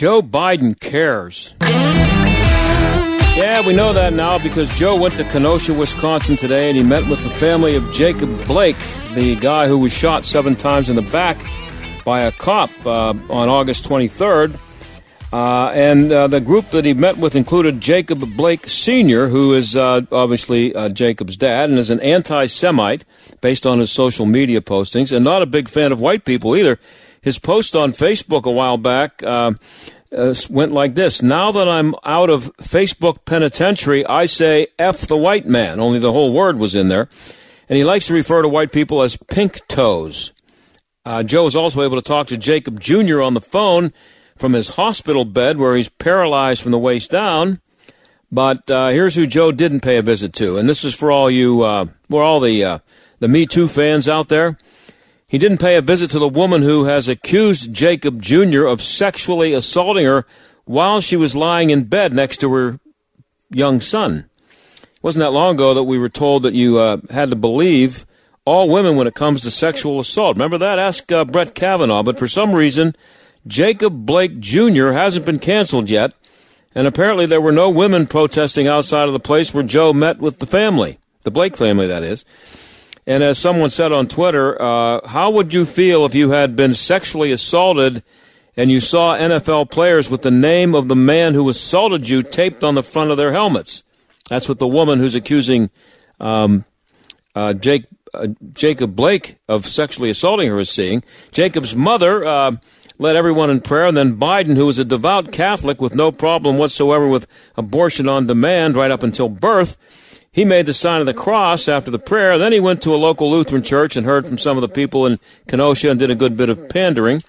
Joe Biden cares. Yeah, we know that now because Joe went to Kenosha, Wisconsin today and he met with the family of Jacob Blake, the guy who was shot seven times in the back by a cop uh, on August 23rd. Uh, and uh, the group that he met with included Jacob Blake Sr., who is uh, obviously uh, Jacob's dad and is an anti Semite based on his social media postings and not a big fan of white people either. His post on Facebook a while back uh, uh, went like this Now that I'm out of Facebook penitentiary, I say F the white man, only the whole word was in there. And he likes to refer to white people as pink toes. Joe was also able to talk to Jacob Jr. on the phone from his hospital bed where he's paralyzed from the waist down. But uh, here's who Joe didn't pay a visit to, and this is for all you, uh, for all the uh, the Me Too fans out there. He didn't pay a visit to the woman who has accused Jacob Jr. of sexually assaulting her while she was lying in bed next to her young son. It wasn't that long ago that we were told that you uh, had to believe all women when it comes to sexual assault. Remember that? Ask uh, Brett Kavanaugh. But for some reason, Jacob Blake Jr. hasn't been canceled yet, and apparently there were no women protesting outside of the place where Joe met with the family, the Blake family, that is. And as someone said on Twitter, uh, how would you feel if you had been sexually assaulted and you saw NFL players with the name of the man who assaulted you taped on the front of their helmets? That's what the woman who's accusing um, uh, Jake, uh, Jacob Blake of sexually assaulting her is seeing. Jacob's mother uh, led everyone in prayer. And then Biden, who was a devout Catholic with no problem whatsoever with abortion on demand right up until birth, he made the sign of the cross after the prayer. Then he went to a local Lutheran church and heard from some of the people in Kenosha and did a good bit of pandering.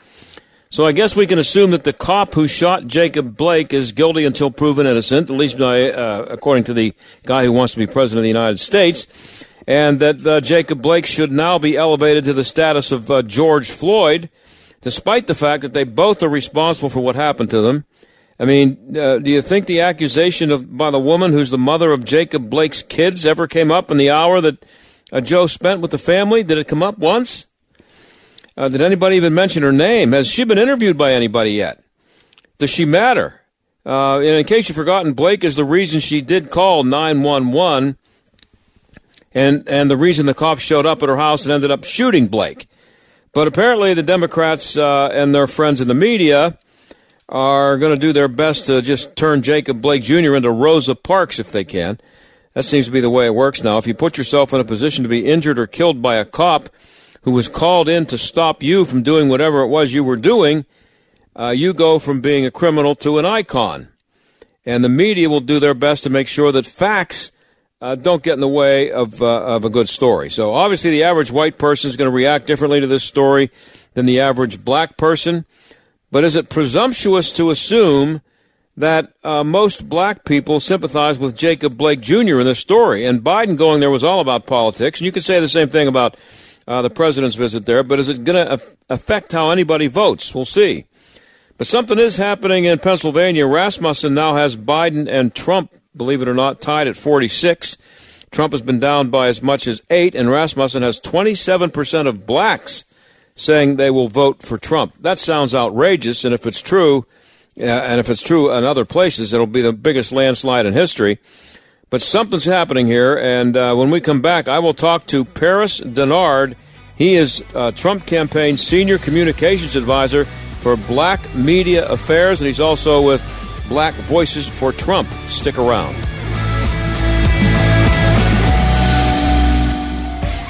So I guess we can assume that the cop who shot Jacob Blake is guilty until proven innocent, at least by, uh, according to the guy who wants to be president of the United States, and that uh, Jacob Blake should now be elevated to the status of uh, George Floyd despite the fact that they both are responsible for what happened to them. I mean, uh, do you think the accusation of by the woman who's the mother of Jacob Blake's kids ever came up in the hour that uh, Joe spent with the family? Did it come up once? Uh, did anybody even mention her name? Has she been interviewed by anybody yet? Does she matter? Uh, and in case you've forgotten, Blake is the reason she did call 911 and, and the reason the cops showed up at her house and ended up shooting Blake. But apparently, the Democrats uh, and their friends in the media are going to do their best to just turn Jacob Blake Jr. into Rosa Parks if they can. That seems to be the way it works now. If you put yourself in a position to be injured or killed by a cop who was called in to stop you from doing whatever it was you were doing, uh, you go from being a criminal to an icon. And the media will do their best to make sure that facts uh, don't get in the way of, uh, of a good story. So obviously, the average white person is going to react differently to this story than the average black person. But is it presumptuous to assume that uh, most black people sympathize with Jacob Blake Jr. in this story? And Biden going there was all about politics. And you could say the same thing about uh, the president's visit there. But is it going to affect how anybody votes? We'll see. But something is happening in Pennsylvania. Rasmussen now has Biden and Trump believe it or not, tied at 46. Trump has been down by as much as eight, and Rasmussen has 27% of blacks saying they will vote for Trump. That sounds outrageous, and if it's true, uh, and if it's true in other places, it'll be the biggest landslide in history. But something's happening here, and uh, when we come back, I will talk to Paris Dennard. He is uh, Trump campaign senior communications advisor for Black Media Affairs, and he's also with Black Voices for Trump. Stick around.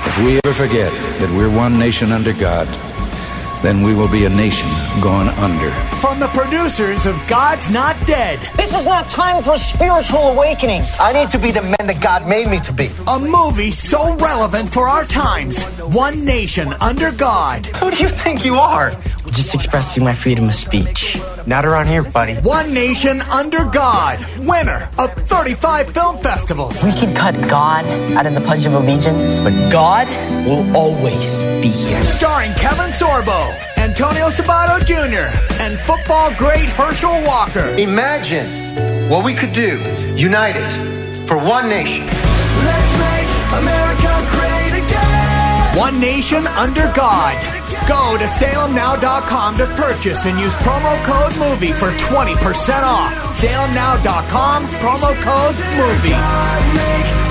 If we ever forget that we're one nation under God, then we will be a nation gone under. From the producers of God's Not Dead. This is not time for a spiritual awakening. I need to be the man that God made me to be. A movie so relevant for our times. One nation under God. Who do you think you are? Just expressing my freedom of speech. Not around here, buddy. One nation under God. Winner of 35 film festivals. We can cut God out of the Pledge of Allegiance, but God will always be here. Starring Kevin Sorbo, Antonio Sabato Jr., and football great Herschel Walker. Imagine what we could do united for one nation. Let's make America great again. One nation under God. Go to salemnow.com to purchase and use promo code MOVIE for 20% off. Salemnow.com, promo code MOVIE.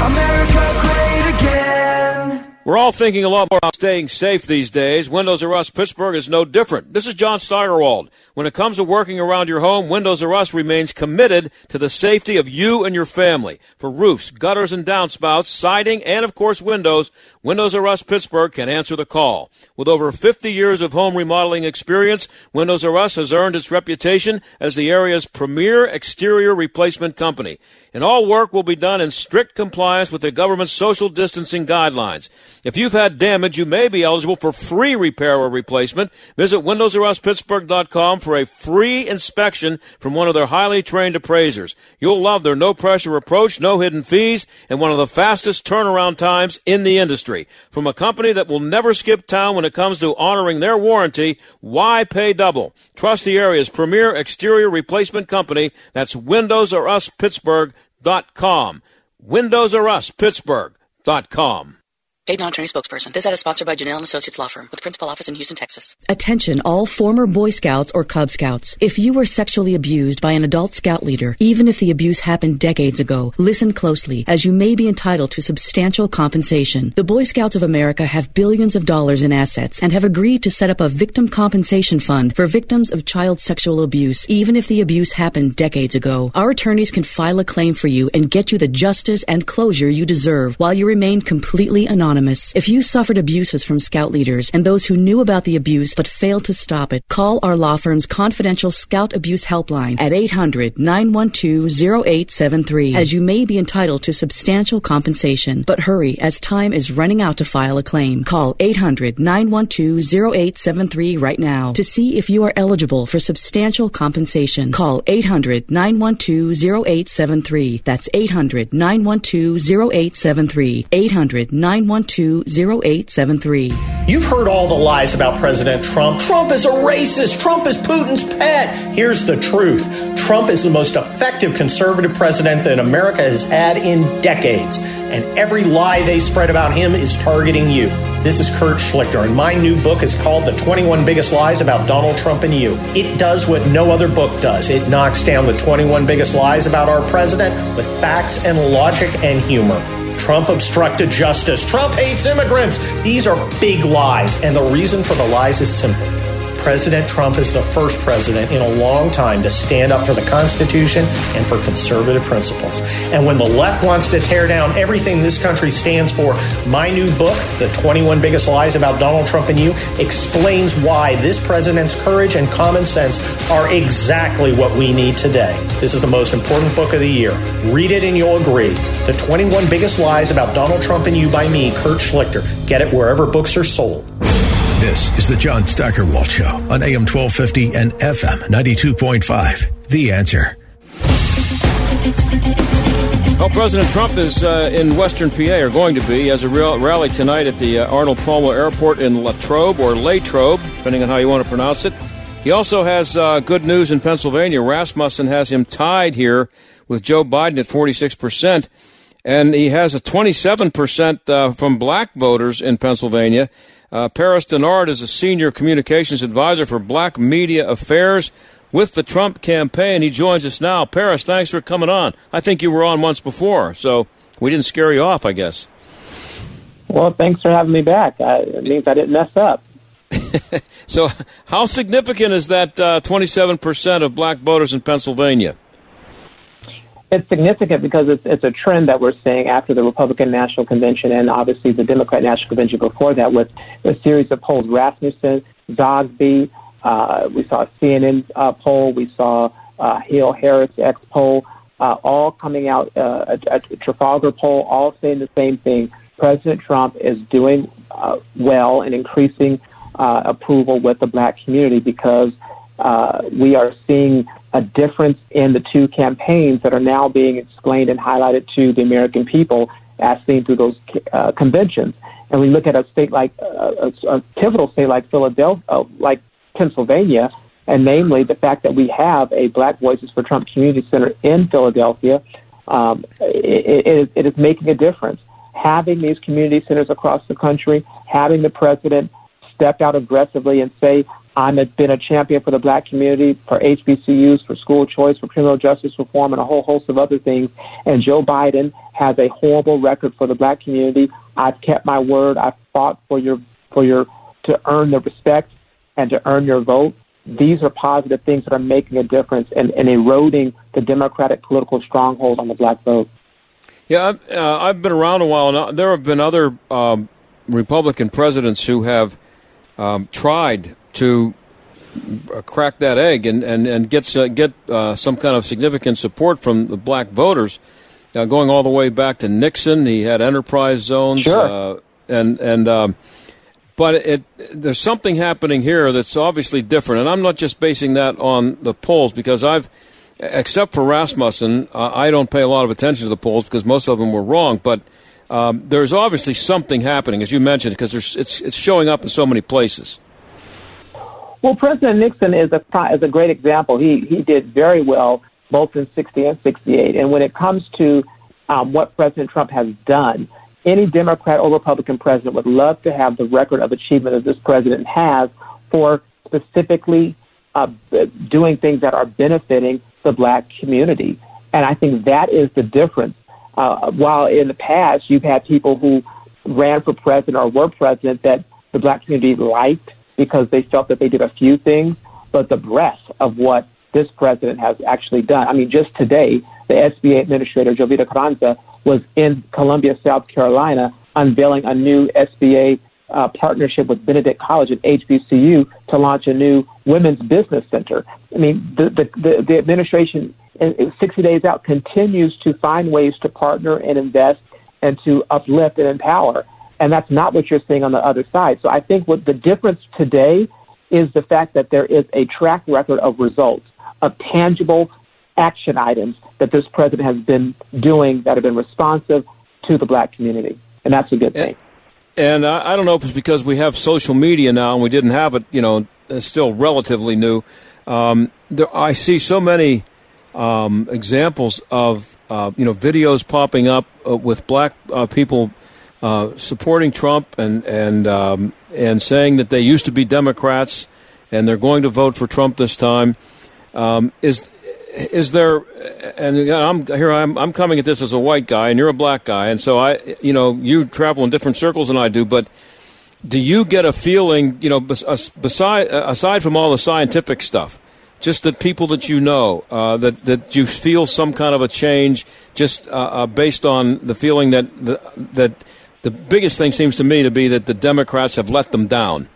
America great again. We're all thinking a lot more about staying safe these days. Windows R Us Pittsburgh is no different. This is John Steigerwald. When it comes to working around your home, Windows R Us remains committed to the safety of you and your family. For roofs, gutters and downspouts, siding, and of course windows, Windows R Us Pittsburgh can answer the call. With over 50 years of home remodeling experience, Windows R Us has earned its reputation as the area's premier exterior replacement company. And all work will be done in strict compliance with the government's social distancing guidelines. If you've had damage, you may be eligible for free repair or replacement. Visit WindowsRUsPittsburgh.com for a free inspection from one of their highly trained appraisers. You'll love their no pressure approach, no hidden fees, and one of the fastest turnaround times in the industry. From a company that will never skip town when it comes to honoring their warranty, why pay double? Trust the area's premier exterior replacement company. That's Windows R Us Pittsburgh.com. Windows R Us Pittsburgh.com. Paid non-attorney spokesperson. This ad is sponsored by Janelle and Associates Law Firm with principal office in Houston, Texas. Attention all former Boy Scouts or Cub Scouts. If you were sexually abused by an adult scout leader, even if the abuse happened decades ago, listen closely as you may be entitled to substantial compensation. The Boy Scouts of America have billions of dollars in assets and have agreed to set up a victim compensation fund for victims of child sexual abuse, even if the abuse happened decades ago. Our attorneys can file a claim for you and get you the justice and closure you deserve while you remain completely anonymous. If you suffered abuses from scout leaders and those who knew about the abuse but failed to stop it, call our law firm's confidential scout abuse helpline at 800 912 0873 as you may be entitled to substantial compensation. But hurry as time is running out to file a claim. Call 800 912 0873 right now to see if you are eligible for substantial compensation. Call 800 912 0873. That's 800 912 0873. 800 912 0873. You've heard all the lies about President Trump. Trump is a racist. Trump is Putin's pet. Here's the truth Trump is the most effective conservative president that America has had in decades. And every lie they spread about him is targeting you. This is Kurt Schlichter, and my new book is called The 21 Biggest Lies About Donald Trump and You. It does what no other book does it knocks down the 21 biggest lies about our president with facts and logic and humor. Trump obstructed justice. Trump hates immigrants. These are big lies, and the reason for the lies is simple. President Trump is the first president in a long time to stand up for the Constitution and for conservative principles. And when the left wants to tear down everything this country stands for, my new book, The 21 Biggest Lies About Donald Trump and You, explains why this president's courage and common sense are exactly what we need today. This is the most important book of the year. Read it and you'll agree. The 21 Biggest Lies About Donald Trump and You by me, Kurt Schlichter. Get it wherever books are sold. This is the John Steigerwald Show on AM 1250 and FM 92.5. The answer. Well, President Trump is uh, in Western PA, or going to be. Has a real rally tonight at the uh, Arnold Palmer Airport in Latrobe, or Latrobe, depending on how you want to pronounce it. He also has uh, good news in Pennsylvania. Rasmussen has him tied here with Joe Biden at 46%, and he has a 27% uh, from black voters in Pennsylvania. Uh, Paris Dennard is a senior communications advisor for Black Media Affairs with the Trump campaign. He joins us now. Paris, thanks for coming on. I think you were on once before, so we didn't scare you off, I guess. Well, thanks for having me back. I, it means I didn't mess up. so, how significant is that uh, 27% of black voters in Pennsylvania? It's significant because it's, it's a trend that we're seeing after the Republican National Convention and obviously the Democrat National Convention before that with a series of polls. Rasmussen Zogby. Uh, we saw CNN uh, poll. We saw uh, Hill Harris X poll, uh, all coming out, uh, a, a Trafalgar poll, all saying the same thing. President Trump is doing uh, well and increasing uh, approval with the black community because uh, we are seeing a difference in the two campaigns that are now being explained and highlighted to the American people as seen through those uh, conventions. And we look at a state like uh, a, a pivotal state like Philadelphia, uh, like Pennsylvania, and namely the fact that we have a Black Voices for Trump Community Center in Philadelphia. Um, it, it, it is making a difference. Having these community centers across the country, having the president step out aggressively and say, I've been a champion for the black community, for HBCUs, for school choice, for criminal justice reform, and a whole host of other things. And Joe Biden has a horrible record for the black community. I've kept my word. I've fought for your for your to earn the respect and to earn your vote. These are positive things that are making a difference and, and eroding the Democratic political stronghold on the black vote. Yeah, I've, uh, I've been around a while, and there have been other um, Republican presidents who have um, tried to uh, crack that egg and and and get uh, get uh, some kind of significant support from the black voters, uh, going all the way back to Nixon. He had enterprise zones, sure. Uh, and and. Um, but it, there's something happening here that's obviously different, and I'm not just basing that on the polls because I've, except for Rasmussen, I don't pay a lot of attention to the polls because most of them were wrong. But um, there's obviously something happening, as you mentioned, because it's it's showing up in so many places. Well, President Nixon is a is a great example. He he did very well both in 60 and 68. And when it comes to um, what President Trump has done, any Democrat or Republican president would love to have the record of achievement that this president has for specifically uh, doing things that are benefiting the black community. And I think that is the difference. Uh, while in the past you've had people who ran for president or were president that the black community liked because they felt that they did a few things, but the breadth of what this president has actually done. I mean, just today, the SBA administrator, Jovita Carranza, was in Columbia, South Carolina, unveiling a new SBA uh, partnership with Benedict College at HBCU to launch a new women's business center. I mean, the, the, the, the administration, 60 days out, continues to find ways to partner and invest and to uplift and empower. And that's not what you're seeing on the other side. So I think what the difference today is the fact that there is a track record of results, of tangible action items that this president has been doing that have been responsive to the black community. And that's a good thing. And I, I don't know if it's because we have social media now and we didn't have it, you know, it's still relatively new. Um, there, I see so many um, examples of, uh, you know, videos popping up uh, with black uh, people uh, supporting Trump and and um, and saying that they used to be Democrats and they're going to vote for Trump this time. Um, is is there? And I'm here. I'm I'm coming at this as a white guy, and you're a black guy, and so I, you know, you travel in different circles than I do, but. Do you get a feeling, you know, beside aside from all the scientific stuff, just the people that you know, uh, that that you feel some kind of a change, just uh, uh, based on the feeling that the, that the biggest thing seems to me to be that the Democrats have let them down.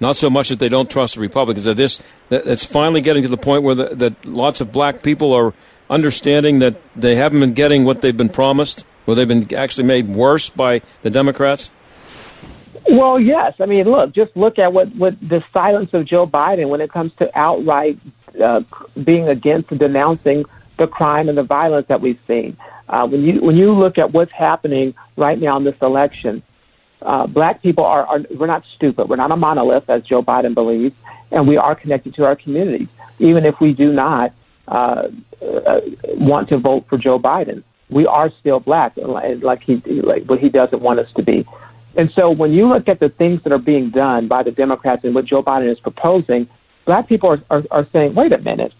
Not so much that they don't trust the Republicans. That this that it's finally getting to the point where the, that lots of black people are understanding that they haven't been getting what they've been promised, or they've been actually made worse by the Democrats. Well, yes. I mean, look, just look at what, what the silence of Joe Biden when it comes to outright uh, being against denouncing the crime and the violence that we've seen. Uh, when you when you look at what's happening right now in this election, uh, black people are, are we're not stupid. We're not a monolith, as Joe Biden believes, and we are connected to our communities, even if we do not uh, uh, want to vote for Joe Biden. We are still black, like he like what he doesn't want us to be. And so when you look at the things that are being done by the Democrats and what Joe Biden is proposing, black people are, are, are saying, wait a minute,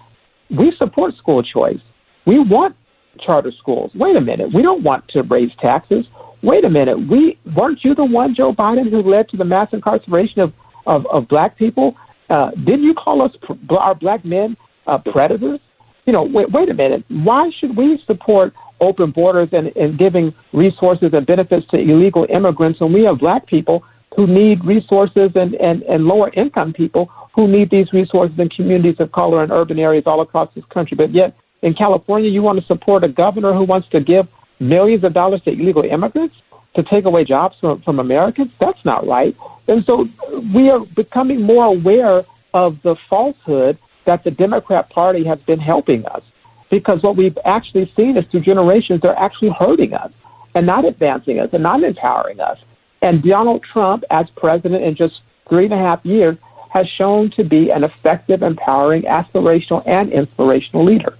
we support school choice. We want charter schools. Wait a minute, we don't want to raise taxes. Wait a minute, we weren't you the one, Joe Biden, who led to the mass incarceration of of, of black people? Uh, didn't you call us our black men uh, predators? You know, wait, wait a minute. Why should we support open borders and, and giving resources and benefits to illegal immigrants when we have black people who need resources and, and, and lower income people who need these resources in communities of color and urban areas all across this country. But yet, in California, you want to support a governor who wants to give millions of dollars to illegal immigrants to take away jobs from, from Americans? That's not right. And so we are becoming more aware of the falsehood that the Democrat Party has been helping us. Because what we've actually seen is through generations, they're actually hurting us and not advancing us and not empowering us. And Donald Trump, as president in just three and a half years, has shown to be an effective, empowering, aspirational, and inspirational leader.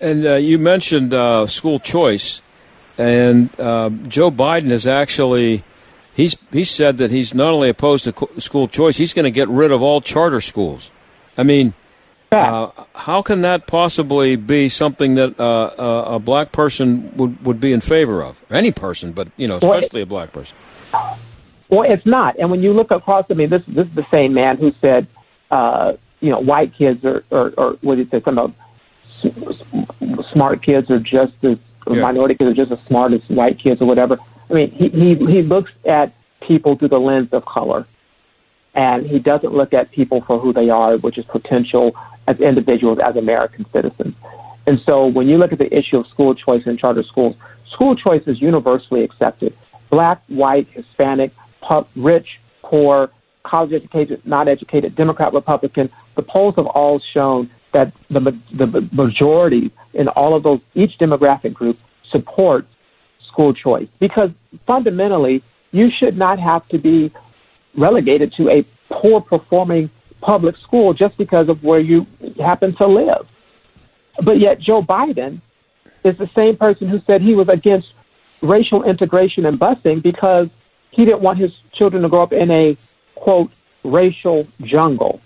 And uh, you mentioned uh, school choice, and uh, Joe Biden has actually he's he said that he's not only opposed to school choice, he's going to get rid of all charter schools. I mean, uh, how can that possibly be something that uh, uh, a black person would, would be in favor of? Any person, but you know, especially well, a black person. Well, it's not. And when you look across, I mean, this this is the same man who said, uh, you know, white kids are, or, or what did he say? Some smart kids are just as yeah. minority kids are just as smart as white kids or whatever. I mean, he he he looks at people through the lens of color, and he doesn't look at people for who they are, which is potential as individuals, as American citizens. And so when you look at the issue of school choice in charter schools, school choice is universally accepted. Black, white, Hispanic, rich, poor, college educated, not educated, Democrat, Republican, the polls have all shown that the, the majority in all of those, each demographic group supports school choice because fundamentally you should not have to be relegated to a poor performing public school just because of where you happen to live. But yet Joe Biden is the same person who said he was against racial integration and busing because he didn't want his children to grow up in a quote racial jungle.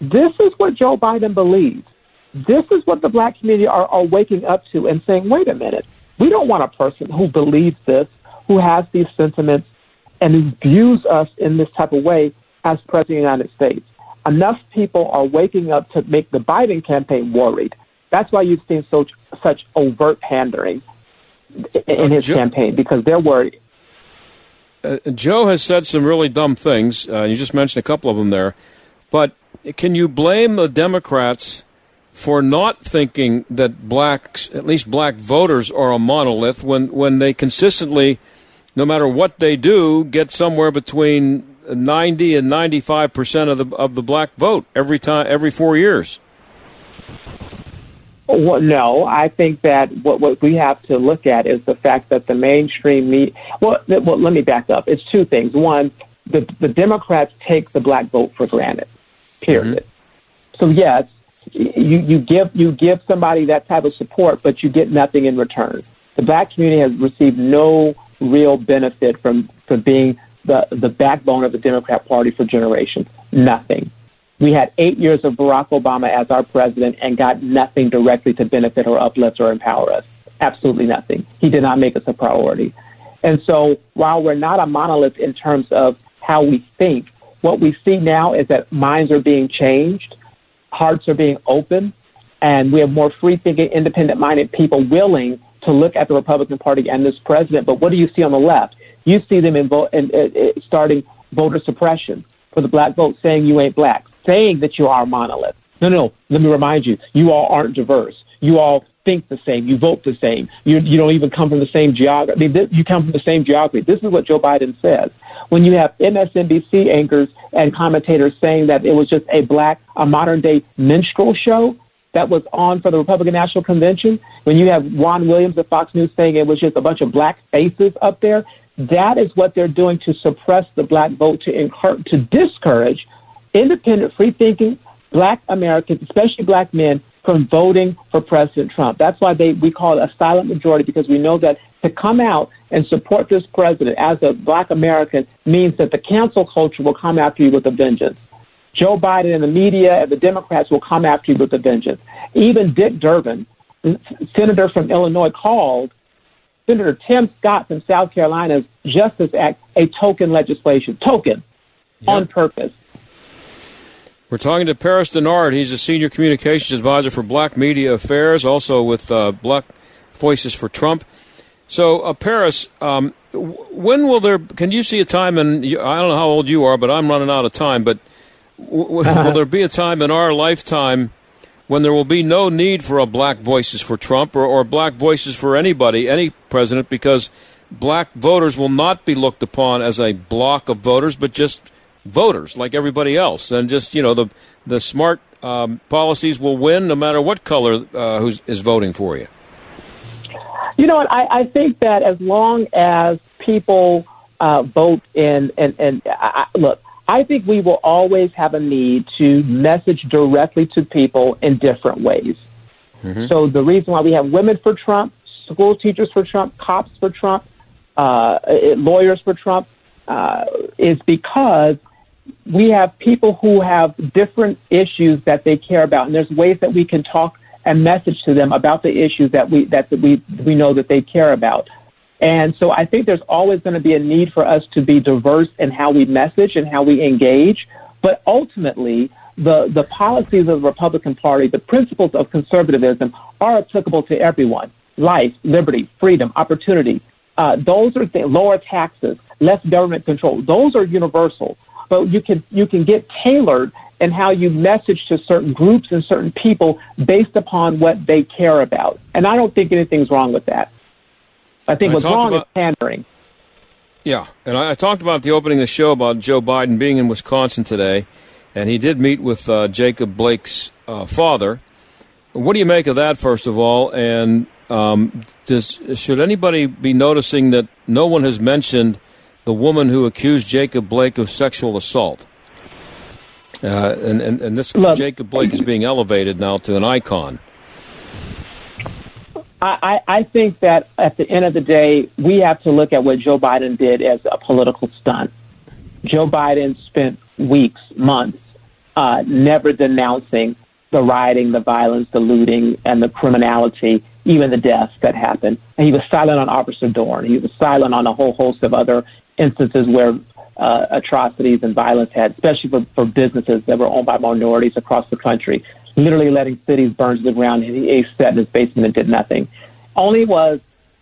This is what Joe Biden believes. This is what the black community are, are waking up to and saying, wait a minute, we don't want a person who believes this, who has these sentiments, and who views us in this type of way as president of the United States. Enough people are waking up to make the Biden campaign worried. That's why you've seen such such overt pandering in his Joe, campaign because they're worried. Uh, Joe has said some really dumb things. Uh, you just mentioned a couple of them there, but can you blame the Democrats for not thinking that blacks, at least black voters, are a monolith when when they consistently, no matter what they do, get somewhere between 90 and 95 percent of the of the black vote every time every four years. Well, no, I think that what, what we have to look at is the fact that the mainstream media. Well, well, let me back up. It's two things. One, the the Democrats take the black vote for granted. Period. Mm-hmm. So yes, you you give you give somebody that type of support, but you get nothing in return. The black community has received no real benefit from from being the the backbone of the Democrat Party for generations. Nothing. We had eight years of Barack Obama as our president and got nothing directly to benefit or uplift or empower us. Absolutely nothing. He did not make us a priority. And so while we're not a monolith in terms of how we think, what we see now is that minds are being changed, hearts are being opened, and we have more free thinking, independent minded people willing to look at the Republican Party and this president. But what do you see on the left? You see them in, vo- in, in, in starting voter suppression for the black vote, saying you ain't black saying that you are a monolith. No, no, let me remind you, you all aren't diverse. You all think the same. You vote the same. You, you don't even come from the same geography. You come from the same geography. This is what Joe Biden says. When you have MSNBC anchors and commentators saying that it was just a black, a modern day minstrel show that was on for the Republican National Convention, when you have Juan Williams of Fox News saying it was just a bunch of black faces up there, that is what they're doing to suppress the black vote, to encourage, to discourage independent, free thinking black Americans, especially black men, from voting for President Trump. That's why they we call it a silent majority because we know that to come out and support this president as a black American means that the cancel culture will come after you with a vengeance. Joe Biden and the media and the Democrats will come after you with a vengeance. Even Dick Durbin, senator from Illinois, called Senator Tim Scott from South Carolina's Justice Act a token legislation, token, yep. on purpose. We're talking to Paris Dennard. He's a senior communications advisor for Black Media Affairs, also with uh, Black Voices for Trump. So, uh, Paris, um, when will there? Can you see a time? And I don't know how old you are, but I'm running out of time. But w- will there be a time in our lifetime when there will be no need for a black voices for Trump or, or black voices for anybody, any president, because black voters will not be looked upon as a block of voters, but just voters like everybody else, and just you know the the smart um, policies will win no matter what color uh, who's is voting for you. You know what? I, I think that as long as people uh, vote in, and, and I, look, I think we will always have a need to message directly to people in different ways. Mm-hmm. So the reason why we have women for Trump, school teachers for Trump, cops for Trump, uh, lawyers for Trump, uh, is because we have people who have different issues that they care about, and there's ways that we can talk and message to them about the issues that we that we we know that they care about. And so I think there's always going to be a need for us to be diverse in how we message and how we engage. But ultimately, the, the policies of the Republican Party, the principles of conservatism are applicable to everyone. Life, liberty, freedom, opportunity. Uh, those are things, lower taxes, less government control. Those are universal. But you can, you can get tailored and how you message to certain groups and certain people based upon what they care about. And I don't think anything's wrong with that. I think I what's wrong about, is pandering. Yeah, and I, I, talked about the opening of the show about Joe Biden being in Wisconsin today, and he did meet with uh, Jacob Blake's uh, father. What do you make of that, first of all? And um, does, should anybody be noticing that no one has mentioned the woman who accused Jacob Blake of sexual assault? Uh, and, and, and this Look, Jacob Blake is being elevated now to an icon. I, I think that at the end of the day, we have to look at what Joe Biden did as a political stunt. Joe Biden spent weeks, months, uh, never denouncing the rioting, the violence, the looting, and the criminality, even the deaths that happened. And he was silent on Officer Dorn. He was silent on a whole host of other instances where uh, atrocities and violence had, especially for, for businesses that were owned by minorities across the country, literally letting cities burn to the ground. He, he sat in his basement and did nothing. Only was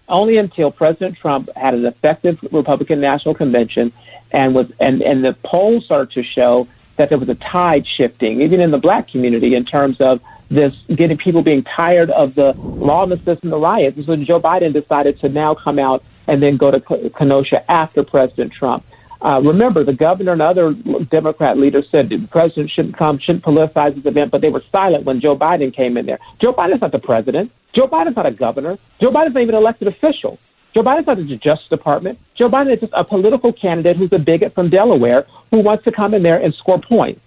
only until President Trump had an effective Republican National Convention and was and, and the polls started to show that there was a tide shifting, even in the black community, in terms of this getting people being tired of the lawlessness and the riots. And so Joe Biden decided to now come out and then go to Kenosha after President Trump. Uh, remember, the governor and other Democrat leaders said the president shouldn't come, shouldn't politicize this event, but they were silent when Joe Biden came in there. Joe Biden's not the president. Joe Biden's not a governor. Joe Biden's not even an elected official. Joe Biden's not the Justice Department. Joe Biden is just a political candidate who's a bigot from Delaware who wants to come in there and score points.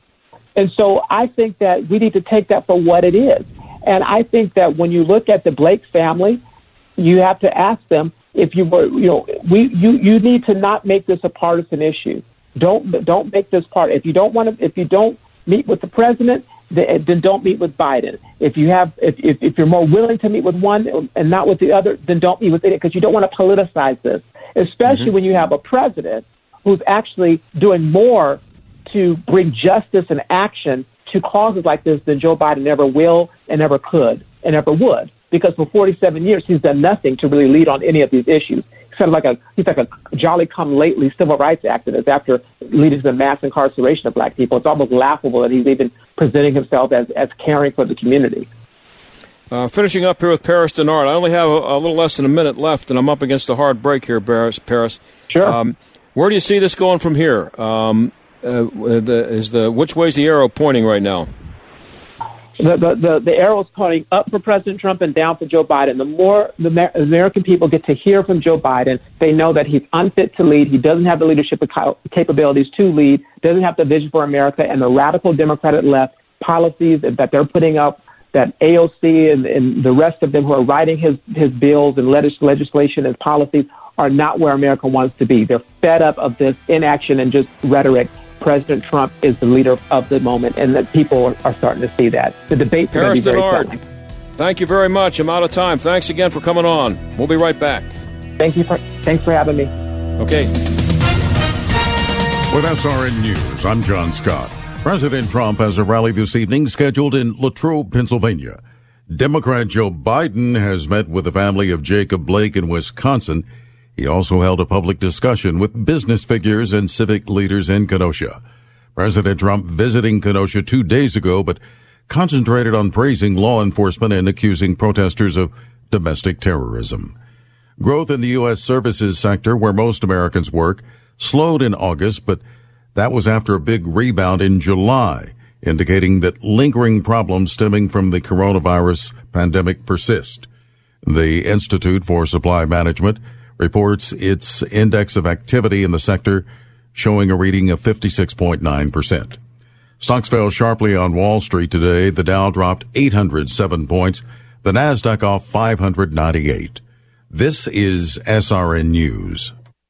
And so I think that we need to take that for what it is. And I think that when you look at the Blake family, you have to ask them, if you were, you know, we, you, you need to not make this a partisan issue. Don't, don't make this part. If you don't want to, if you don't meet with the president, then don't meet with Biden. If you have, if, if, if you're more willing to meet with one and not with the other, then don't meet with it because you don't want to politicize this, especially mm-hmm. when you have a president who's actually doing more to bring justice and action to causes like this than Joe Biden ever will and ever could and ever would because for 47 years he's done nothing to really lead on any of these issues. He's kind of like a he's like a jolly come lately civil rights activist after leading to the mass incarceration of black people. It's almost laughable that he's even presenting himself as as caring for the community. Uh, finishing up here with Paris Dennard. I only have a, a, little less than a minute left, and I'm up against a hard break here, Paris. Paris. Sure. Um, where do you see this going from here? Um, uh, the, is the which way is the arrow pointing right now? The, the, the, the arrow is pointing up for President Trump and down for Joe Biden. The more the American people get to hear from Joe Biden, they know that he's unfit to lead. He doesn't have the leadership capabilities to lead, doesn't have the vision for America, and the radical Democratic left policies that they're putting up, that AOC and, and the rest of them who are writing his, his bills and legislation and policies are not where America wants to be. They're fed up of this inaction and just rhetoric President Trump is the leader of the moment, and that people are starting to see that. The debate Paris very Dennard, Thank you very much. I'm out of time. Thanks again for coming on. We'll be right back. Thank you for thanks for having me. Okay. With SRN News, I'm John Scott. President Trump has a rally this evening scheduled in Latrobe, Pennsylvania. Democrat Joe Biden has met with the family of Jacob Blake in Wisconsin. He also held a public discussion with business figures and civic leaders in Kenosha. President Trump visiting Kenosha two days ago, but concentrated on praising law enforcement and accusing protesters of domestic terrorism. Growth in the U.S. services sector, where most Americans work, slowed in August, but that was after a big rebound in July, indicating that lingering problems stemming from the coronavirus pandemic persist. The Institute for Supply Management reports its index of activity in the sector showing a reading of 56.9%. Stocks fell sharply on Wall Street today. The Dow dropped 807 points. The Nasdaq off 598. This is SRN News.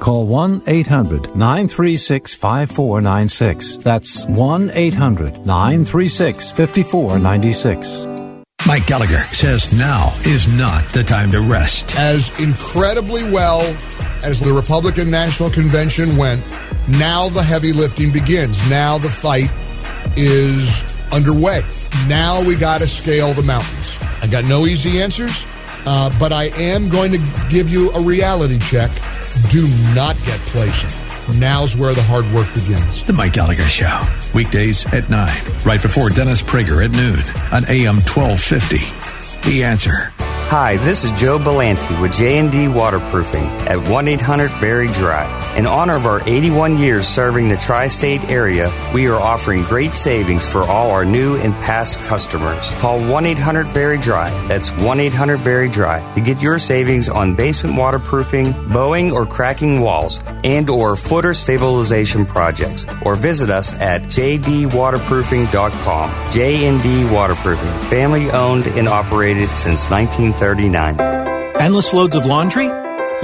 Call 1 800 936 5496. That's 1 800 936 5496. Mike Gallagher says now is not the time to rest. As incredibly well as the Republican National Convention went, now the heavy lifting begins. Now the fight is underway. Now we got to scale the mountains. I got no easy answers, uh, but I am going to give you a reality check. Do not get placid. Now's where the hard work begins. The Mike Gallagher Show, weekdays at 9, right before Dennis Prager at noon on AM 1250. The answer. Hi, this is Joe Belanti with J&D Waterproofing at 1-800-VERY-DRY. In honor of our 81 years serving the tri-state area, we are offering great savings for all our new and past customers. Call 1-800-VERY-DRY. That's 1-800-VERY-DRY to get your savings on basement waterproofing, bowing or cracking walls, and or footer stabilization projects. Or visit us at jdwaterproofing.com. J&D Waterproofing, family owned and operated since 19 39. Endless loads of laundry?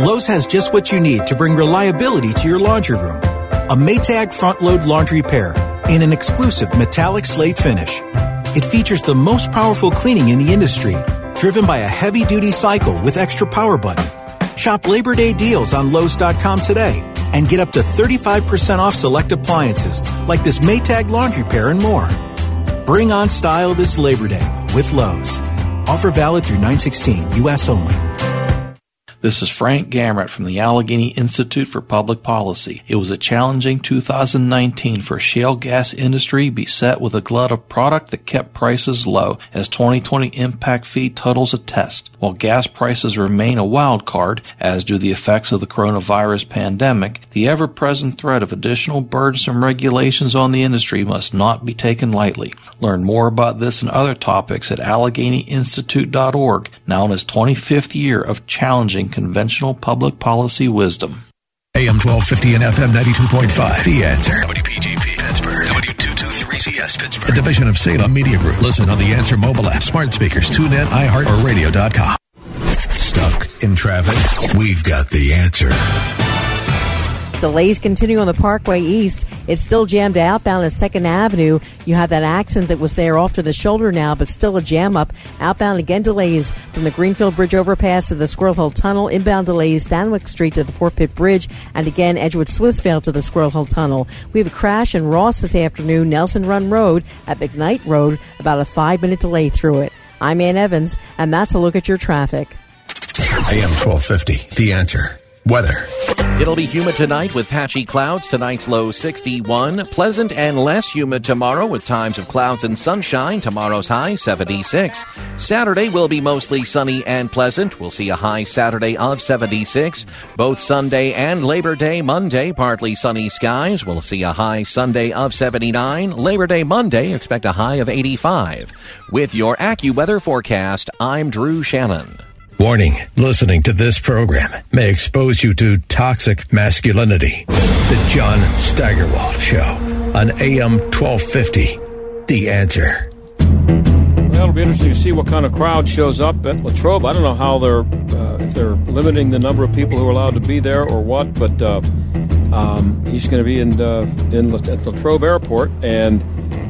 Lowe's has just what you need to bring reliability to your laundry room. A Maytag front load laundry pair in an exclusive metallic slate finish. It features the most powerful cleaning in the industry, driven by a heavy duty cycle with extra power button. Shop Labor Day deals on Lowe's.com today and get up to 35% off select appliances like this Maytag laundry pair and more. Bring on style this Labor Day with Lowe's. Offer valid through 916, U.S. only. This is Frank Gamrat from the Allegheny Institute for Public Policy. It was a challenging 2019 for shale gas industry beset with a glut of product that kept prices low as 2020 impact fee totals attest. While gas prices remain a wild card, as do the effects of the coronavirus pandemic, the ever-present threat of additional burdensome regulations on the industry must not be taken lightly. Learn more about this and other topics at AlleghenyInstitute.org, now in its 25th year of challenging conventional public policy wisdom. AM 1250 and FM 92.5. The answer. WPGP Pittsburgh. W223CS Pittsburgh. A division of Salem Media Group. Listen on the Answer mobile app, smart speakers, tune in, iHeart, or radio.com. Stuck in traffic? We've got the answer. Delays continue on the Parkway East. It's still jammed outbound at 2nd Avenue. You have that accident that was there off to the shoulder now, but still a jam up. Outbound again delays from the Greenfield Bridge overpass to the Squirrel Hill Tunnel. Inbound delays Stanwix Street to the Fort Pitt Bridge. And again Edgewood Swissvale to the Squirrel Hill Tunnel. We have a crash in Ross this afternoon, Nelson Run Road at McKnight Road. About a five minute delay through it. I'm Ann Evans, and that's a look at your traffic. AM 1250. The answer. Weather. It'll be humid tonight with patchy clouds. Tonight's low 61. Pleasant and less humid tomorrow with times of clouds and sunshine. Tomorrow's high 76. Saturday will be mostly sunny and pleasant. We'll see a high Saturday of 76. Both Sunday and Labor Day Monday, partly sunny skies. We'll see a high Sunday of 79. Labor Day Monday, expect a high of 85. With your AccuWeather forecast, I'm Drew Shannon. Warning listening to this program may expose you to toxic masculinity. The John Steigerwald Show on AM 1250. The answer. Well, it'll be interesting to see what kind of crowd shows up at Latrobe. I don't know how they're uh, if they're limiting the number of people who are allowed to be there or what, but uh, um, he's going to be in uh, in at Latrobe Airport and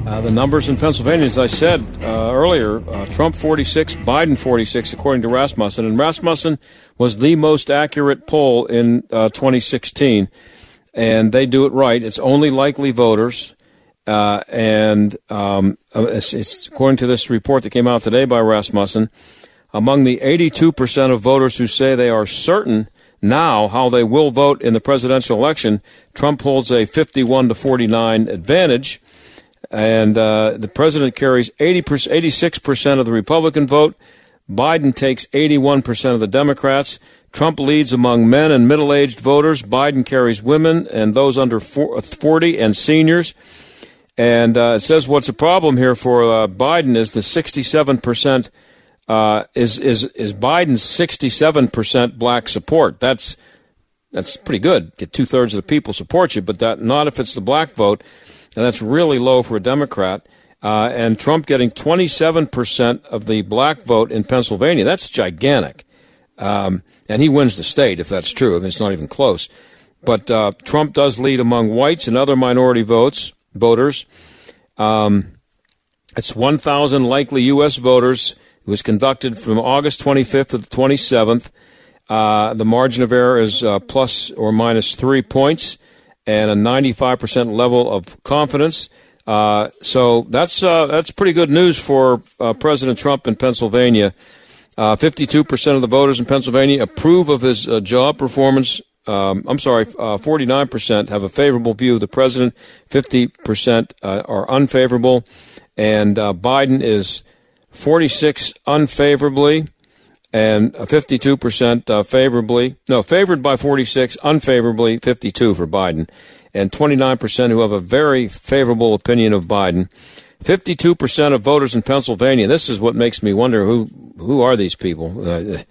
uh, the numbers in Pennsylvania, as I said uh, earlier, uh, Trump 46, Biden 46, according to Rasmussen. And Rasmussen was the most accurate poll in uh, 2016. And they do it right. It's only likely voters. Uh, and um, uh, it's, it's, according to this report that came out today by Rasmussen, among the 82% of voters who say they are certain now how they will vote in the presidential election, Trump holds a 51 to 49 advantage and uh, the president carries 80 86% of the Republican vote. Biden takes 81% of the Democrats. Trump leads among men and middle aged voters. Biden carries women and those under 40 and seniors. And uh, it says what's a problem here for uh, Biden is the 67% uh, is, is, is Biden's 67% black support. That's, that's pretty good. Get two thirds of the people support you, but that, not if it's the black vote. And that's really low for a Democrat. Uh, and Trump getting 27% of the black vote in Pennsylvania. That's gigantic. Um, and he wins the state if that's true. I mean, it's not even close. But uh, Trump does lead among whites and other minority votes voters. Um, it's 1,000 likely U.S. voters. It was conducted from August 25th to the 27th. Uh, the margin of error is uh, plus or minus three points and a 95% level of confidence. Uh, so that's uh, that's pretty good news for uh, President Trump in Pennsylvania. 52% uh, of the voters in Pennsylvania approve of his uh, job performance. Um, I'm sorry, 49% uh, have a favorable view of the president. 50% are unfavorable, and Biden is 46 unfavorably and 52% uh, favorably, no, favored by 46, unfavorably 52 for Biden, and 29% who have a very favorable opinion of Biden. 52% of voters in Pennsylvania, this is what makes me wonder who, who are these people? Uh,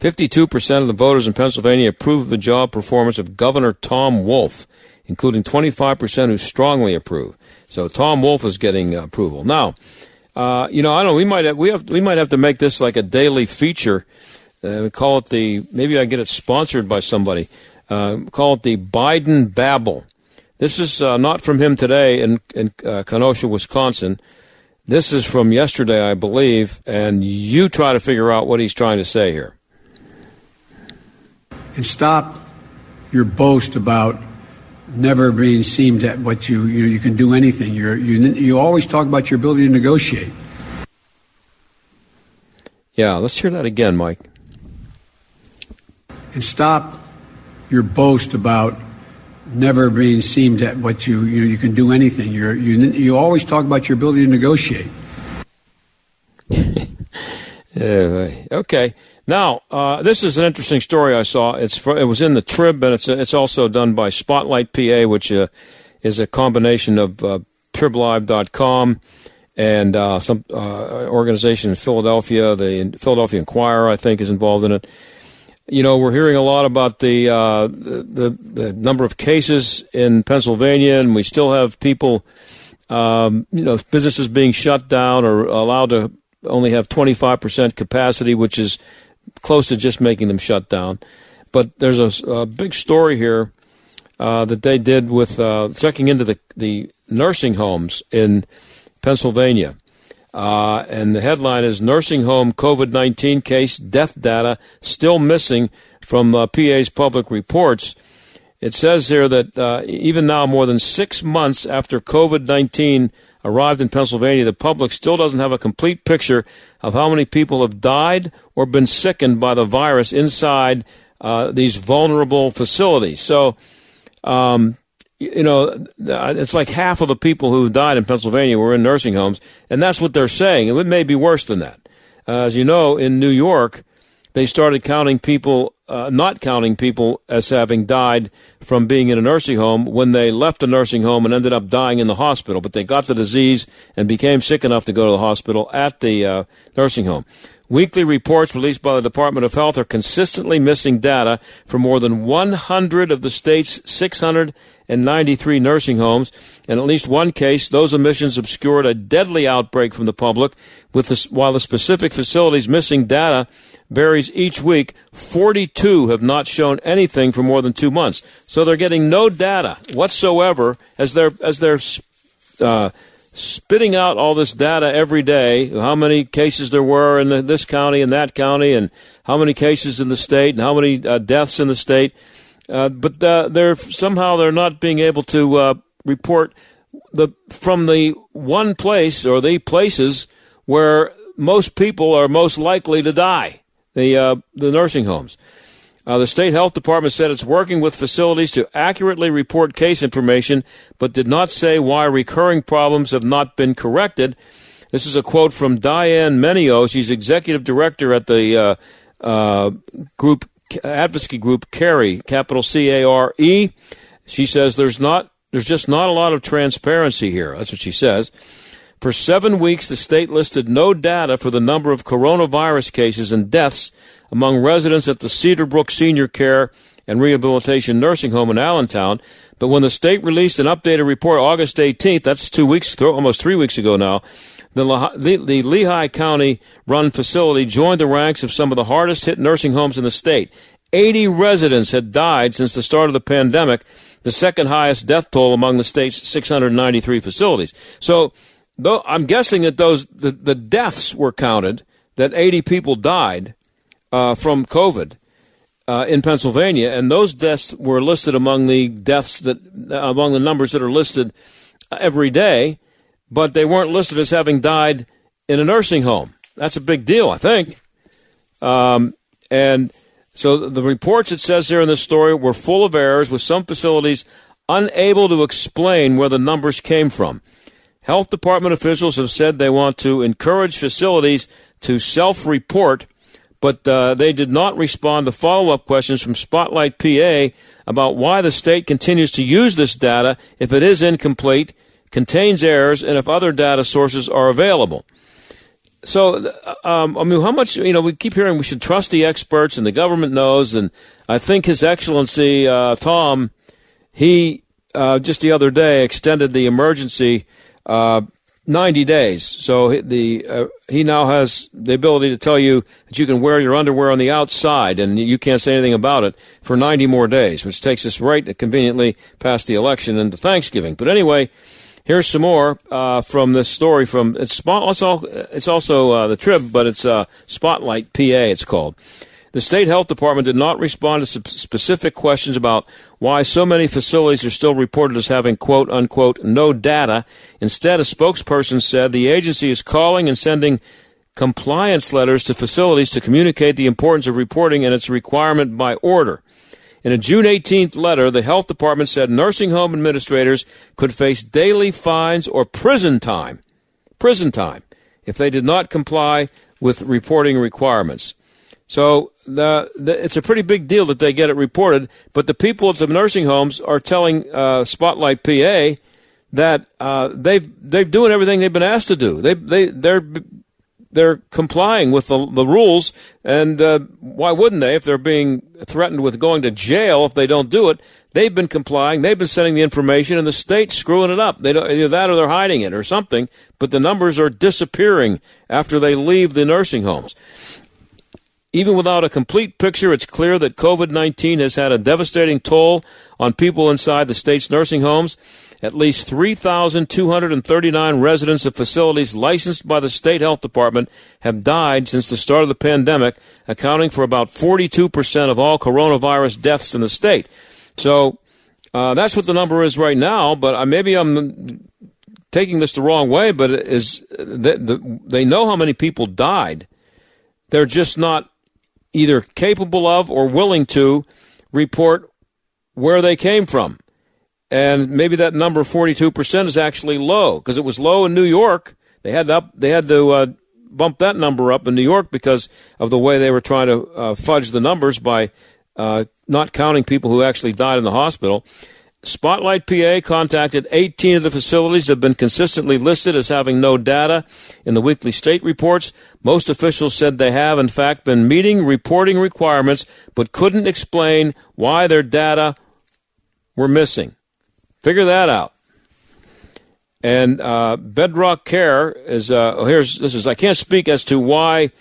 52% of the voters in Pennsylvania approve of the job performance of Governor Tom Wolf, including 25% who strongly approve. So Tom Wolf is getting approval. Now, uh, you know, I don't know. We might have, we have we might have to make this like a daily feature. Uh, call it the maybe I get it sponsored by somebody. Uh, call it the Biden Babble. This is uh, not from him today in in uh, Kenosha, Wisconsin. This is from yesterday, I believe, and you try to figure out what he's trying to say here. And stop your boast about never being seemed at what you you, you can do anything. You're, you you always talk about your ability to negotiate. Yeah, let's hear that again, Mike. And stop your boast about never being seemed at what you you, you can do anything. You're, you you always talk about your ability to negotiate. yeah, okay. Now, uh, this is an interesting story I saw. It's for, it was in the Trib, and it's it's also done by Spotlight PA, which uh, is a combination of uh, TribLive.com and uh, some uh, organization in Philadelphia. The Philadelphia Inquirer, I think, is involved in it. You know, we're hearing a lot about the, uh, the the number of cases in Pennsylvania, and we still have people, um, you know, businesses being shut down or allowed to only have 25% capacity, which is close to just making them shut down. But there's a, a big story here uh, that they did with uh, checking into the, the nursing homes in Pennsylvania. Uh, and the headline is Nursing Home COVID 19 Case Death Data Still Missing from uh, PA's Public Reports. It says here that uh, even now, more than six months after COVID 19 arrived in Pennsylvania, the public still doesn't have a complete picture of how many people have died or been sickened by the virus inside uh, these vulnerable facilities. So, um, you know, it's like half of the people who died in Pennsylvania were in nursing homes, and that's what they're saying. It may be worse than that. Uh, as you know, in New York, they started counting people, uh, not counting people as having died from being in a nursing home when they left the nursing home and ended up dying in the hospital. But they got the disease and became sick enough to go to the hospital at the uh, nursing home. Weekly reports released by the Department of Health are consistently missing data for more than 100 of the state's 693 nursing homes. In at least one case, those omissions obscured a deadly outbreak from the public, the, while the specific facilities missing data varies each week. 42 have not shown anything for more than two months. So they're getting no data whatsoever as they're, as they're, uh, spitting out all this data every day, how many cases there were in the, this county and that county, and how many cases in the state, and how many uh, deaths in the state. Uh, but uh, they're somehow they're not being able to uh, report the from the one place or the places where most people are most likely to die, the uh, the nursing homes. Uh, the state health department said it's working with facilities to accurately report case information, but did not say why recurring problems have not been corrected. This is a quote from Diane Menio. She's executive director at the uh, uh, group advocacy group CARE, capital C A R E. She says there's not there's just not a lot of transparency here. That's what she says. For seven weeks, the state listed no data for the number of coronavirus cases and deaths among residents at the Cedarbrook Senior Care and Rehabilitation Nursing Home in Allentown. But when the state released an updated report August 18th, that's two weeks, almost three weeks ago now, the, the, the Lehigh County run facility joined the ranks of some of the hardest hit nursing homes in the state. 80 residents had died since the start of the pandemic, the second highest death toll among the state's 693 facilities. So though I'm guessing that those the, the deaths were counted that 80 people died uh, from COVID uh, in Pennsylvania, and those deaths were listed among the deaths that uh, among the numbers that are listed every day, but they weren't listed as having died in a nursing home. That's a big deal, I think. Um, and so the reports it says here in this story were full of errors, with some facilities unable to explain where the numbers came from. Health department officials have said they want to encourage facilities to self report, but uh, they did not respond to follow up questions from Spotlight PA about why the state continues to use this data if it is incomplete, contains errors, and if other data sources are available. So, uh, um, I mean, how much, you know, we keep hearing we should trust the experts and the government knows, and I think His Excellency uh, Tom, he uh, just the other day extended the emergency uh, 90 days. So the uh, he now has the ability to tell you that you can wear your underwear on the outside and you can't say anything about it for 90 more days, which takes us right conveniently past the election into Thanksgiving. But anyway, here's some more uh, from this story from it's, it's, all, it's also uh, the Trib, but it's uh, Spotlight PA. It's called. The state health department did not respond to specific questions about why so many facilities are still reported as having quote unquote no data. Instead, a spokesperson said the agency is calling and sending compliance letters to facilities to communicate the importance of reporting and its requirement by order. In a June 18th letter, the health department said nursing home administrators could face daily fines or prison time, prison time, if they did not comply with reporting requirements. So the, the, it's a pretty big deal that they get it reported. But the people at the nursing homes are telling uh, Spotlight PA that uh, they they're doing everything they've been asked to do. They they they're they're complying with the, the rules, and uh, why wouldn't they if they're being threatened with going to jail if they don't do it? They've been complying. They've been sending the information, and the state's screwing it up. They don't, either that or they're hiding it or something. But the numbers are disappearing after they leave the nursing homes. Even without a complete picture, it's clear that COVID 19 has had a devastating toll on people inside the state's nursing homes. At least 3,239 residents of facilities licensed by the state health department have died since the start of the pandemic, accounting for about 42% of all coronavirus deaths in the state. So uh, that's what the number is right now, but uh, maybe I'm taking this the wrong way, but is they, the, they know how many people died. They're just not either capable of or willing to report where they came from. And maybe that number 42% is actually low because it was low in New York. They had to up, they had to uh, bump that number up in New York because of the way they were trying to uh, fudge the numbers by uh, not counting people who actually died in the hospital. Spotlight PA contacted 18 of the facilities that have been consistently listed as having no data in the weekly state reports. Most officials said they have, in fact, been meeting reporting requirements but couldn't explain why their data were missing. Figure that out. And uh, Bedrock Care is uh, here's this is I can't speak as to why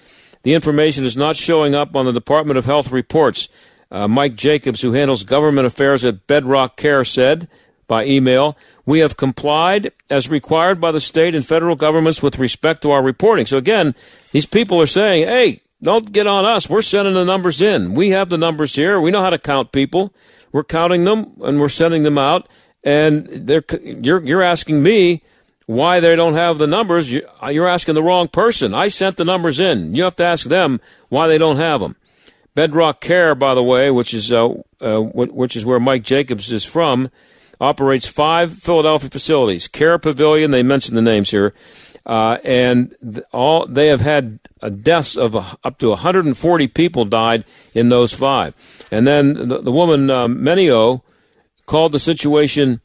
the information is not showing up on the Department of Health reports. Uh, Mike Jacobs, who handles government affairs at Bedrock Care, said by email, We have complied as required by the state and federal governments with respect to our reporting. So again, these people are saying, hey, don't get on us. We're sending the numbers in. We have the numbers here. We know how to count people. We're counting them and we're sending them out. And they're, you're, you're asking me why they don't have the numbers. You're asking the wrong person. I sent the numbers in. You have to ask them why they don't have them. Bedrock Care, by the way, which is uh, uh, which is where Mike Jacobs is from, operates five Philadelphia facilities. Care Pavilion, they mentioned the names here, uh, and all they have had deaths of up to 140 people died in those five. And then the, the woman uh, Menio called the situation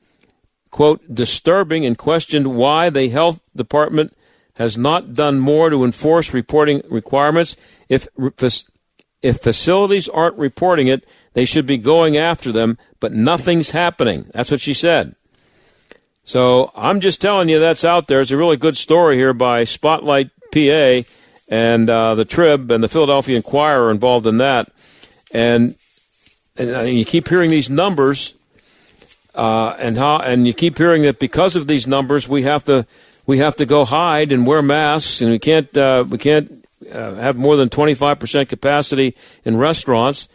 quote disturbing and questioned why the health department has not done more to enforce reporting requirements. If if facilities aren't reporting it, they should be going after them, but nothing's happening. That's what she said. So I'm just telling you that's out there. It's a really good story here by Spotlight PA and uh, the Trib and the Philadelphia Inquirer involved in that. And, and uh, you keep hearing these numbers, uh, and how, and you keep hearing that because of these numbers, we have to we have to go hide and wear masks, and we can't uh, we can't uh, have more than 25% capacity in restaurants.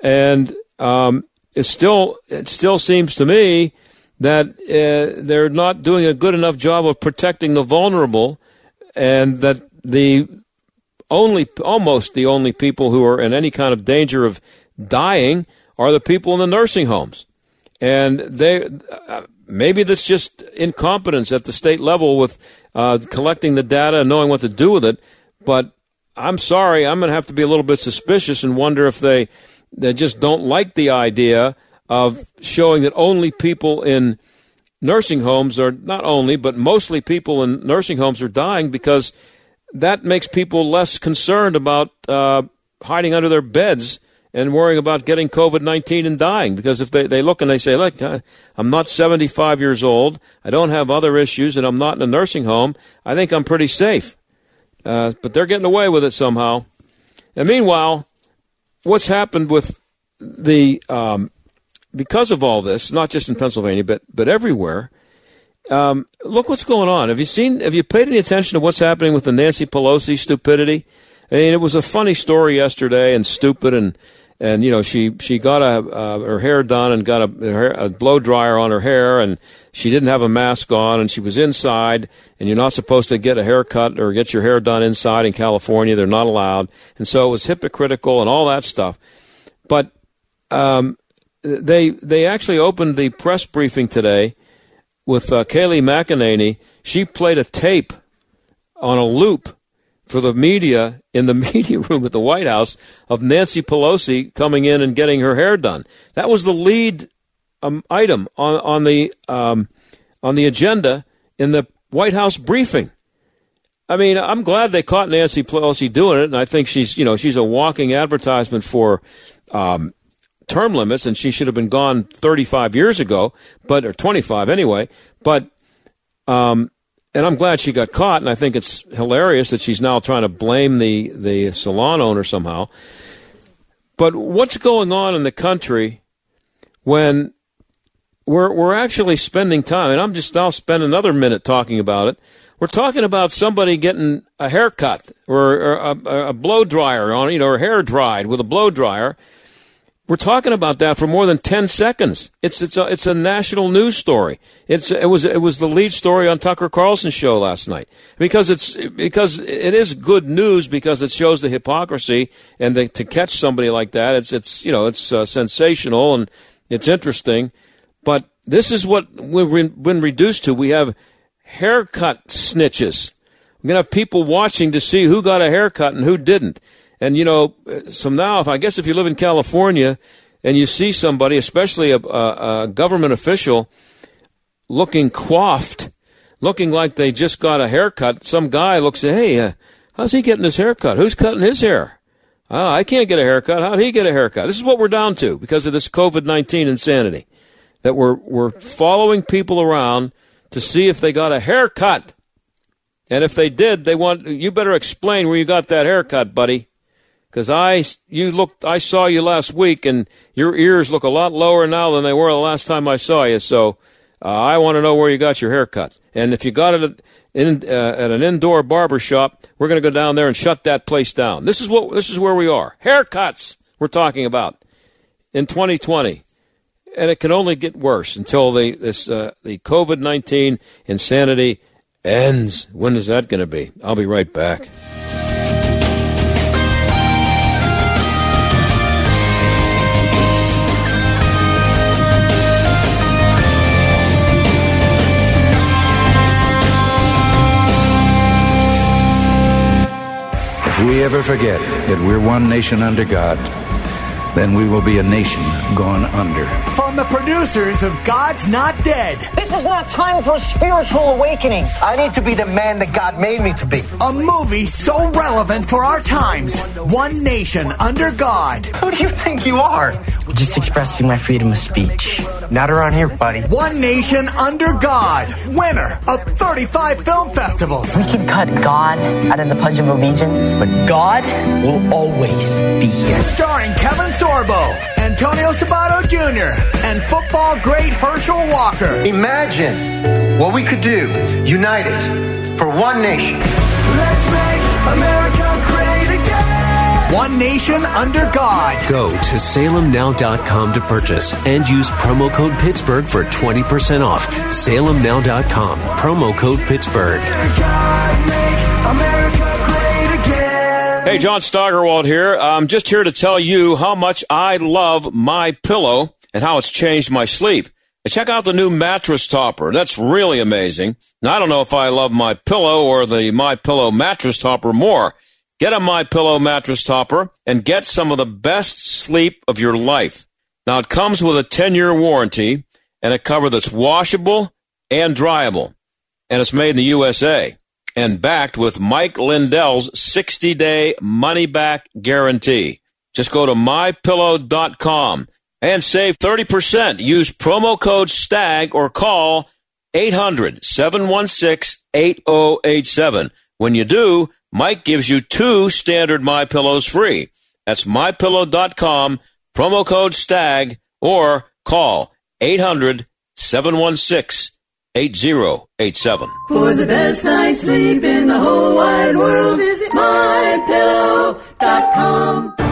And um, it still it still seems to me that uh, they're not doing a good enough job of protecting the vulnerable, and that the only almost the only people who are in any kind of danger of dying are the people in the nursing homes, and they. Uh, maybe that's just incompetence at the state level with uh, collecting the data and knowing what to do with it. But I'm sorry, I'm going to have to be a little bit suspicious and wonder if they they just don't like the idea of showing that only people in nursing homes are not only, but mostly people in nursing homes are dying because that makes people less concerned about uh, hiding under their beds and worrying about getting COVID 19 and dying. Because if they, they look and they say, look, I'm not 75 years old, I don't have other issues, and I'm not in a nursing home, I think I'm pretty safe. Uh, but they're getting away with it somehow. And meanwhile, what's happened with the um, because of all this, not just in Pennsylvania, but but everywhere. Um, look what's going on. Have you seen? Have you paid any attention to what's happening with the Nancy Pelosi stupidity? I mean, it was a funny story yesterday and stupid and and you know she she got a uh, her hair done and got a, a blow dryer on her hair and she didn't have a mask on and she was inside and you're not supposed to get a haircut or get your hair done inside in California. They're not allowed. And so it was hypocritical and all that stuff. But um, they they actually opened the press briefing today with uh, Kayleigh McEnany. She played a tape on a loop for the media in the media room at the White House of Nancy Pelosi coming in and getting her hair done. That was the lead um, item on on the um, on the agenda in the White House briefing. I mean, I'm glad they caught Nancy Pelosi doing it, and I think she's you know she's a walking advertisement for. Um, term limits, and she should have been gone 35 years ago, but or 25 anyway. But um, and I'm glad she got caught, and I think it's hilarious that she's now trying to blame the, the salon owner somehow. But what's going on in the country when we're, we're actually spending time, and I'm just now spend another minute talking about it. We're talking about somebody getting a haircut or, or a, a blow dryer on, you know, or hair dried with a blow dryer. We're talking about that for more than ten seconds. It's it's a it's a national news story. It's it was it was the lead story on Tucker Carlson's show last night because it's because it is good news because it shows the hypocrisy and the, to catch somebody like that it's it's you know it's uh, sensational and it's interesting, but this is what we've been reduced to. We have haircut snitches. We're going to have people watching to see who got a haircut and who didn't. And, you know, so now, if I guess if you live in California and you see somebody, especially a, a, a government official, looking coiffed, looking like they just got a haircut, some guy looks hey, uh, how's he getting his haircut? Who's cutting his hair? Oh, I can't get a haircut. How'd he get a haircut? This is what we're down to because of this COVID 19 insanity. That we're, we're following people around to see if they got a haircut. And if they did, they want you better explain where you got that haircut, buddy. Because I you looked I saw you last week, and your ears look a lot lower now than they were the last time I saw you. So uh, I want to know where you got your haircut. And if you got it at, in, uh, at an indoor barber shop, we're going to go down there and shut that place down. This is what this is where we are. Haircuts we're talking about in 2020 and it can only get worse until the this uh, the COVID nineteen insanity ends. When is that going to be? I'll be right back. We ever forget that we're one nation under God, then we will be a nation gone under. From the producers of God's Not Dead. This is not time for a spiritual awakening. I need to be the man that God made me to be. A movie so relevant for our times. One nation under God. Who do you think you are? Just expressing my freedom of speech. Not around here, buddy. One nation under God. Winner of 35 film festivals. We can cut God out of the Pledge of Allegiance, but God will always be here. Starring Kevin Sorbo, Antonio Sabato Jr., and football great Herschel Walker. Imagine what we could do united for one nation. Let's make America great again. One nation under God. Go to salemnow.com to purchase and use promo code Pittsburgh for 20% off. Salemnow.com, promo code Pittsburgh. Hey, John Steigerwald here. I'm just here to tell you how much I love my pillow and how it's changed my sleep. Check out the new mattress topper. That's really amazing. Now, I don't know if I love my pillow or the my pillow mattress topper more. Get a my pillow mattress topper and get some of the best sleep of your life. Now, it comes with a 10 year warranty and a cover that's washable and dryable. And it's made in the USA and backed with Mike Lindell's 60 day money back guarantee. Just go to mypillow.com and save 30%. Use promo code STAG or call 800 716 8087. When you do, Mike gives you two standard My Pillows free. That's mypillow.com, promo code STAG, or call 800 716 8087. For the best night's sleep in the whole wide world, visit mypillow.com.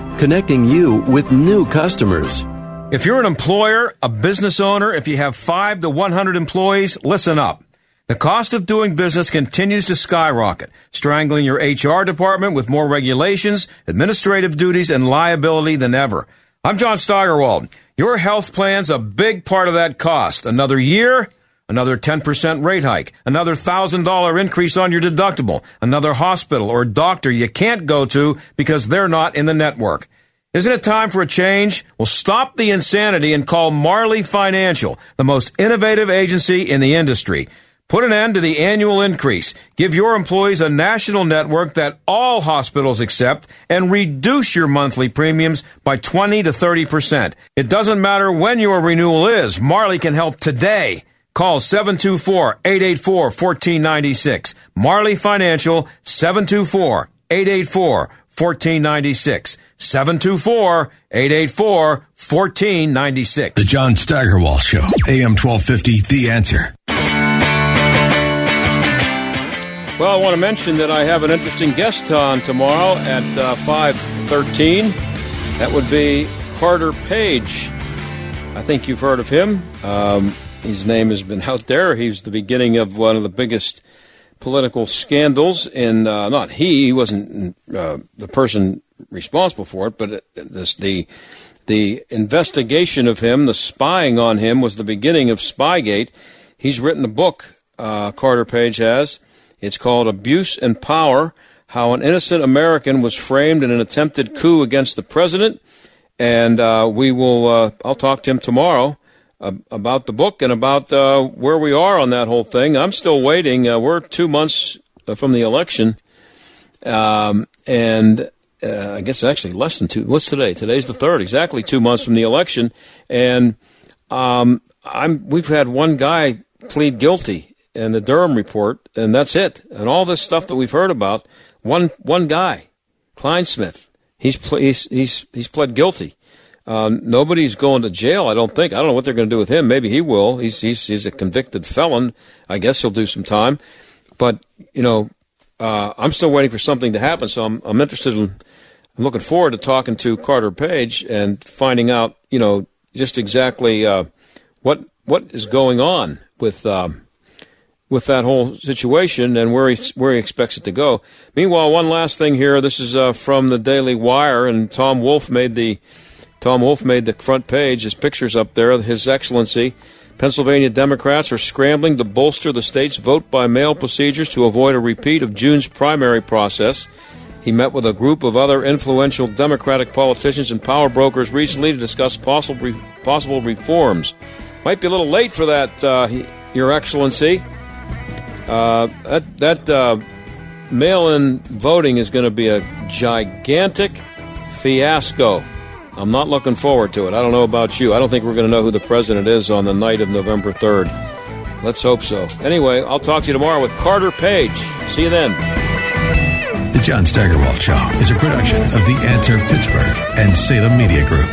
connecting you with new customers. If you're an employer, a business owner, if you have 5 to 100 employees, listen up. The cost of doing business continues to skyrocket, strangling your HR department with more regulations, administrative duties, and liability than ever. I'm John Steigerwald. Your health plan's a big part of that cost. Another year, another 10% rate hike, another $1,000 increase on your deductible, another hospital or doctor you can't go to because they're not in the network. Isn't it time for a change? Well, stop the insanity and call Marley Financial, the most innovative agency in the industry. Put an end to the annual increase. Give your employees a national network that all hospitals accept and reduce your monthly premiums by 20 to 30%. It doesn't matter when your renewal is. Marley can help today. Call 724-884-1496. Marley Financial 724-884-1496. 724-884-1496. The John Steigerwald Show. AM 1250, The Answer. Well, I want to mention that I have an interesting guest on tomorrow at uh, 5.13. That would be Carter Page. I think you've heard of him. Um, his name has been out there. He's the beginning of one of the biggest political scandals in, uh, not he, he wasn't uh, the person responsible for it, but this, the, the investigation of him, the spying on him was the beginning of Spygate. He's written a book, uh, Carter Page has, it's called Abuse and Power How an Innocent American Was Framed in an Attempted Coup Against the President. And uh, we will, uh, I'll talk to him tomorrow about the book and about uh, where we are on that whole thing. I'm still waiting. Uh, we're two months uh, from the election. Um, and I guess actually less than two. What's today? Today's the third, exactly two months from the election. And um, I'm, we've had one guy plead guilty in the Durham report, and that's it. And all this stuff that we've heard about, one one guy, Clinesmith, he's he's he's he's pled guilty. Um, nobody's going to jail, I don't think. I don't know what they're going to do with him. Maybe he will. He's he's he's a convicted felon. I guess he'll do some time. But you know, uh, I'm still waiting for something to happen. So I'm I'm interested in. I'm looking forward to talking to Carter Page and finding out, you know, just exactly uh, what what is going on with. Um, with that whole situation and where he where he expects it to go. Meanwhile, one last thing here. This is uh, from the Daily Wire, and Tom Wolf made the Tom Wolf made the front page. His pictures up there. His Excellency. Pennsylvania Democrats are scrambling to bolster the state's vote by mail procedures to avoid a repeat of June's primary process. He met with a group of other influential Democratic politicians and power brokers recently to discuss possible possible reforms. Might be a little late for that, uh, Your Excellency. Uh, that that uh, mail-in voting is going to be a gigantic fiasco. I'm not looking forward to it. I don't know about you. I don't think we're going to know who the president is on the night of November 3rd. Let's hope so. Anyway, I'll talk to you tomorrow with Carter Page. See you then. The John Steigerwald Show is a production of The Answer Pittsburgh and Salem Media Group.